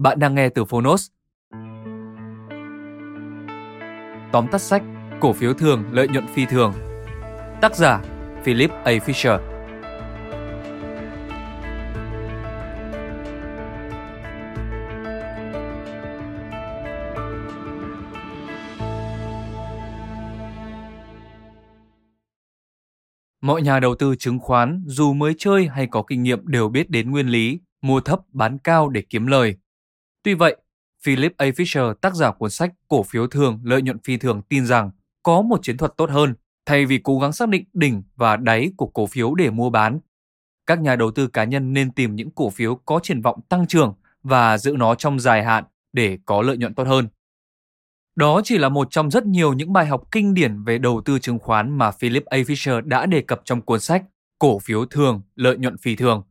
Bạn đang nghe từ Phonos. Tóm tắt sách Cổ phiếu thường, lợi nhuận phi thường Tác giả Philip A. Fisher Mọi nhà đầu tư chứng khoán dù mới chơi hay có kinh nghiệm đều biết đến nguyên lý mua thấp bán cao để kiếm lời. Tuy vậy, Philip A. Fisher, tác giả cuốn sách Cổ phiếu thường, lợi nhuận phi thường tin rằng có một chiến thuật tốt hơn thay vì cố gắng xác định đỉnh và đáy của cổ phiếu để mua bán. Các nhà đầu tư cá nhân nên tìm những cổ phiếu có triển vọng tăng trưởng và giữ nó trong dài hạn để có lợi nhuận tốt hơn. Đó chỉ là một trong rất nhiều những bài học kinh điển về đầu tư chứng khoán mà Philip A. Fisher đã đề cập trong cuốn sách Cổ phiếu thường, lợi nhuận phi thường.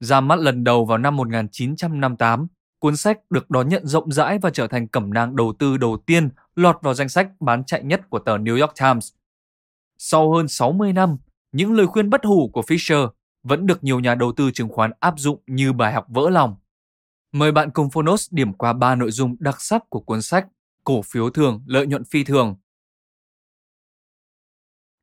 Ra mắt lần đầu vào năm 1958, cuốn sách được đón nhận rộng rãi và trở thành cẩm nang đầu tư đầu tiên lọt vào danh sách bán chạy nhất của tờ New York Times. Sau hơn 60 năm, những lời khuyên bất hủ của Fisher vẫn được nhiều nhà đầu tư chứng khoán áp dụng như bài học vỡ lòng. Mời bạn cùng Phonos điểm qua ba nội dung đặc sắc của cuốn sách Cổ phiếu thường, lợi nhuận phi thường.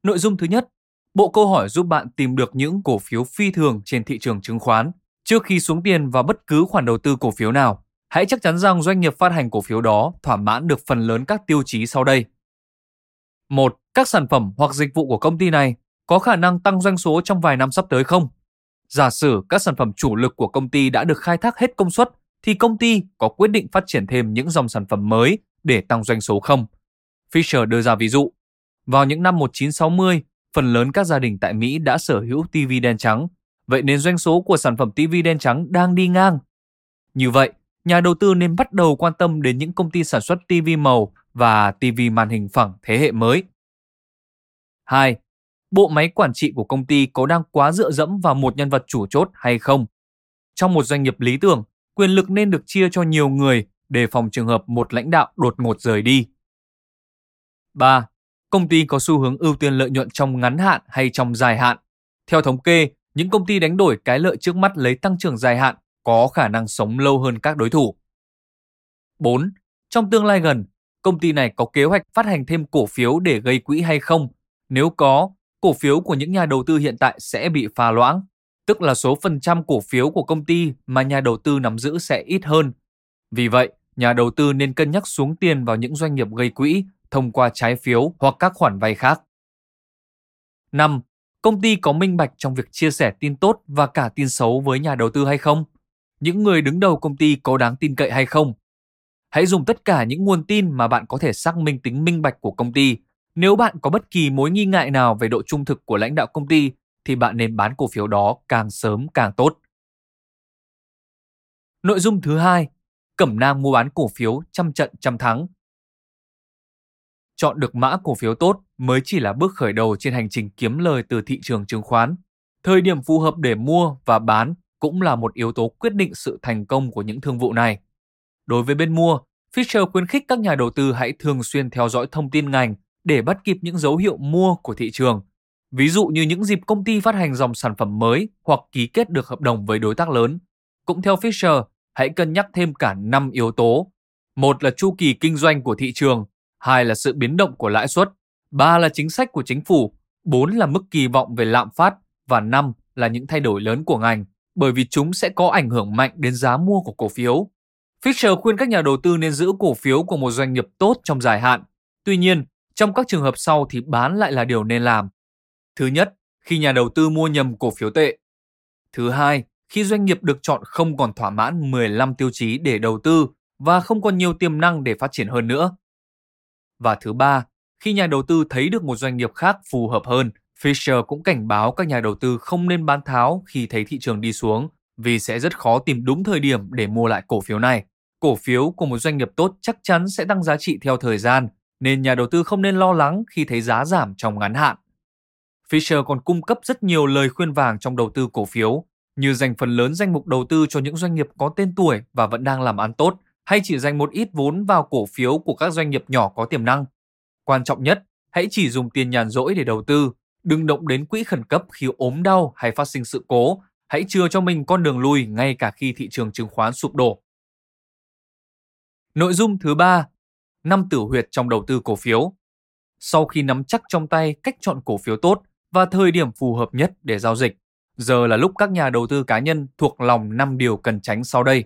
Nội dung thứ nhất, bộ câu hỏi giúp bạn tìm được những cổ phiếu phi thường trên thị trường chứng khoán Trước khi xuống tiền vào bất cứ khoản đầu tư cổ phiếu nào, hãy chắc chắn rằng doanh nghiệp phát hành cổ phiếu đó thỏa mãn được phần lớn các tiêu chí sau đây. 1. Các sản phẩm hoặc dịch vụ của công ty này có khả năng tăng doanh số trong vài năm sắp tới không? Giả sử các sản phẩm chủ lực của công ty đã được khai thác hết công suất thì công ty có quyết định phát triển thêm những dòng sản phẩm mới để tăng doanh số không? Fisher đưa ra ví dụ. Vào những năm 1960, phần lớn các gia đình tại Mỹ đã sở hữu TV đen trắng vậy nên doanh số của sản phẩm TV đen trắng đang đi ngang. Như vậy, nhà đầu tư nên bắt đầu quan tâm đến những công ty sản xuất TV màu và TV màn hình phẳng thế hệ mới. 2. Bộ máy quản trị của công ty có đang quá dựa dẫm vào một nhân vật chủ chốt hay không? Trong một doanh nghiệp lý tưởng, quyền lực nên được chia cho nhiều người để phòng trường hợp một lãnh đạo đột ngột rời đi. 3. Công ty có xu hướng ưu tiên lợi nhuận trong ngắn hạn hay trong dài hạn? Theo thống kê, những công ty đánh đổi cái lợi trước mắt lấy tăng trưởng dài hạn có khả năng sống lâu hơn các đối thủ. 4. Trong tương lai gần, công ty này có kế hoạch phát hành thêm cổ phiếu để gây quỹ hay không? Nếu có, cổ phiếu của những nhà đầu tư hiện tại sẽ bị pha loãng, tức là số phần trăm cổ phiếu của công ty mà nhà đầu tư nắm giữ sẽ ít hơn. Vì vậy, nhà đầu tư nên cân nhắc xuống tiền vào những doanh nghiệp gây quỹ thông qua trái phiếu hoặc các khoản vay khác. 5 công ty có minh bạch trong việc chia sẻ tin tốt và cả tin xấu với nhà đầu tư hay không? Những người đứng đầu công ty có đáng tin cậy hay không? Hãy dùng tất cả những nguồn tin mà bạn có thể xác minh tính minh bạch của công ty. Nếu bạn có bất kỳ mối nghi ngại nào về độ trung thực của lãnh đạo công ty thì bạn nên bán cổ phiếu đó càng sớm càng tốt. Nội dung thứ hai, cẩm nang mua bán cổ phiếu trăm trận trăm thắng chọn được mã cổ phiếu tốt mới chỉ là bước khởi đầu trên hành trình kiếm lời từ thị trường chứng khoán. Thời điểm phù hợp để mua và bán cũng là một yếu tố quyết định sự thành công của những thương vụ này. Đối với bên mua, Fisher khuyến khích các nhà đầu tư hãy thường xuyên theo dõi thông tin ngành để bắt kịp những dấu hiệu mua của thị trường. Ví dụ như những dịp công ty phát hành dòng sản phẩm mới hoặc ký kết được hợp đồng với đối tác lớn. Cũng theo Fisher, hãy cân nhắc thêm cả 5 yếu tố. Một là chu kỳ kinh doanh của thị trường, hai là sự biến động của lãi suất, ba là chính sách của chính phủ, bốn là mức kỳ vọng về lạm phát và năm là những thay đổi lớn của ngành, bởi vì chúng sẽ có ảnh hưởng mạnh đến giá mua của cổ phiếu. Fisher khuyên các nhà đầu tư nên giữ cổ phiếu của một doanh nghiệp tốt trong dài hạn. Tuy nhiên, trong các trường hợp sau thì bán lại là điều nên làm. Thứ nhất, khi nhà đầu tư mua nhầm cổ phiếu tệ. Thứ hai, khi doanh nghiệp được chọn không còn thỏa mãn 15 tiêu chí để đầu tư và không còn nhiều tiềm năng để phát triển hơn nữa. Và thứ ba, khi nhà đầu tư thấy được một doanh nghiệp khác phù hợp hơn, Fisher cũng cảnh báo các nhà đầu tư không nên bán tháo khi thấy thị trường đi xuống vì sẽ rất khó tìm đúng thời điểm để mua lại cổ phiếu này. Cổ phiếu của một doanh nghiệp tốt chắc chắn sẽ tăng giá trị theo thời gian, nên nhà đầu tư không nên lo lắng khi thấy giá giảm trong ngắn hạn. Fisher còn cung cấp rất nhiều lời khuyên vàng trong đầu tư cổ phiếu, như dành phần lớn danh mục đầu tư cho những doanh nghiệp có tên tuổi và vẫn đang làm ăn tốt, hay chỉ dành một ít vốn vào cổ phiếu của các doanh nghiệp nhỏ có tiềm năng. Quan trọng nhất, hãy chỉ dùng tiền nhàn rỗi để đầu tư, đừng động đến quỹ khẩn cấp khi ốm đau hay phát sinh sự cố, hãy chừa cho mình con đường lui ngay cả khi thị trường chứng khoán sụp đổ. Nội dung thứ ba, năm tử huyệt trong đầu tư cổ phiếu. Sau khi nắm chắc trong tay cách chọn cổ phiếu tốt và thời điểm phù hợp nhất để giao dịch, giờ là lúc các nhà đầu tư cá nhân thuộc lòng 5 điều cần tránh sau đây.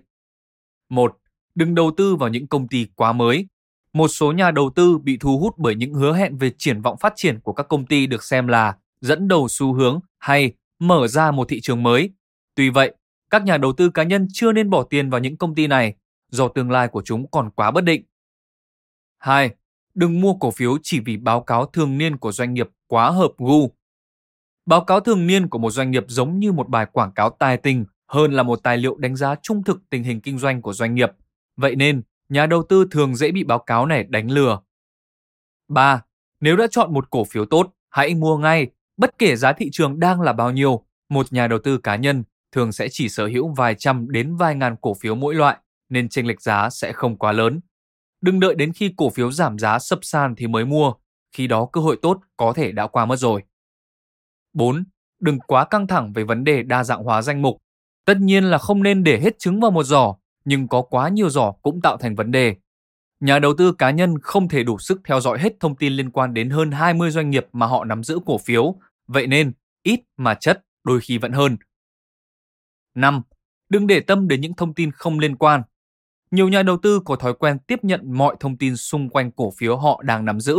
1. Đừng đầu tư vào những công ty quá mới. Một số nhà đầu tư bị thu hút bởi những hứa hẹn về triển vọng phát triển của các công ty được xem là dẫn đầu xu hướng hay mở ra một thị trường mới. Tuy vậy, các nhà đầu tư cá nhân chưa nên bỏ tiền vào những công ty này do tương lai của chúng còn quá bất định. 2. Đừng mua cổ phiếu chỉ vì báo cáo thường niên của doanh nghiệp quá hợp gu. Báo cáo thường niên của một doanh nghiệp giống như một bài quảng cáo tài tình hơn là một tài liệu đánh giá trung thực tình hình kinh doanh của doanh nghiệp. Vậy nên, nhà đầu tư thường dễ bị báo cáo này đánh lừa. 3. Nếu đã chọn một cổ phiếu tốt, hãy mua ngay, bất kể giá thị trường đang là bao nhiêu. Một nhà đầu tư cá nhân thường sẽ chỉ sở hữu vài trăm đến vài ngàn cổ phiếu mỗi loại, nên chênh lệch giá sẽ không quá lớn. Đừng đợi đến khi cổ phiếu giảm giá sấp sàn thì mới mua, khi đó cơ hội tốt có thể đã qua mất rồi. 4. Đừng quá căng thẳng về vấn đề đa dạng hóa danh mục. Tất nhiên là không nên để hết trứng vào một giỏ, nhưng có quá nhiều giỏ cũng tạo thành vấn đề. Nhà đầu tư cá nhân không thể đủ sức theo dõi hết thông tin liên quan đến hơn 20 doanh nghiệp mà họ nắm giữ cổ phiếu, vậy nên ít mà chất đôi khi vẫn hơn. 5. Đừng để tâm đến những thông tin không liên quan. Nhiều nhà đầu tư có thói quen tiếp nhận mọi thông tin xung quanh cổ phiếu họ đang nắm giữ,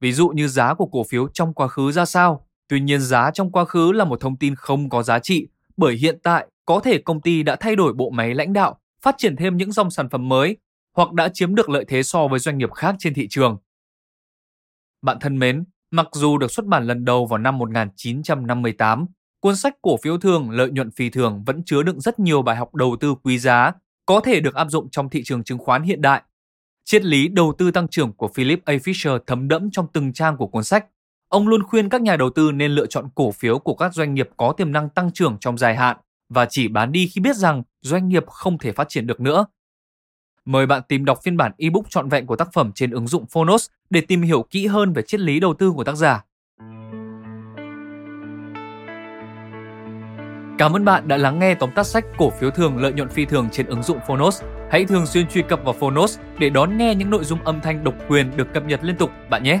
ví dụ như giá của cổ phiếu trong quá khứ ra sao. Tuy nhiên giá trong quá khứ là một thông tin không có giá trị, bởi hiện tại có thể công ty đã thay đổi bộ máy lãnh đạo, phát triển thêm những dòng sản phẩm mới hoặc đã chiếm được lợi thế so với doanh nghiệp khác trên thị trường. Bạn thân mến, mặc dù được xuất bản lần đầu vào năm 1958, cuốn sách cổ phiếu thường lợi nhuận phi thường vẫn chứa đựng rất nhiều bài học đầu tư quý giá có thể được áp dụng trong thị trường chứng khoán hiện đại. Triết lý đầu tư tăng trưởng của Philip A. Fisher thấm đẫm trong từng trang của cuốn sách. Ông luôn khuyên các nhà đầu tư nên lựa chọn cổ phiếu của các doanh nghiệp có tiềm năng tăng trưởng trong dài hạn và chỉ bán đi khi biết rằng doanh nghiệp không thể phát triển được nữa. Mời bạn tìm đọc phiên bản ebook trọn vẹn của tác phẩm trên ứng dụng Phonos để tìm hiểu kỹ hơn về triết lý đầu tư của tác giả. Cảm ơn bạn đã lắng nghe tóm tắt sách cổ phiếu thường lợi nhuận phi thường trên ứng dụng Phonos. Hãy thường xuyên truy cập vào Phonos để đón nghe những nội dung âm thanh độc quyền được cập nhật liên tục, bạn nhé.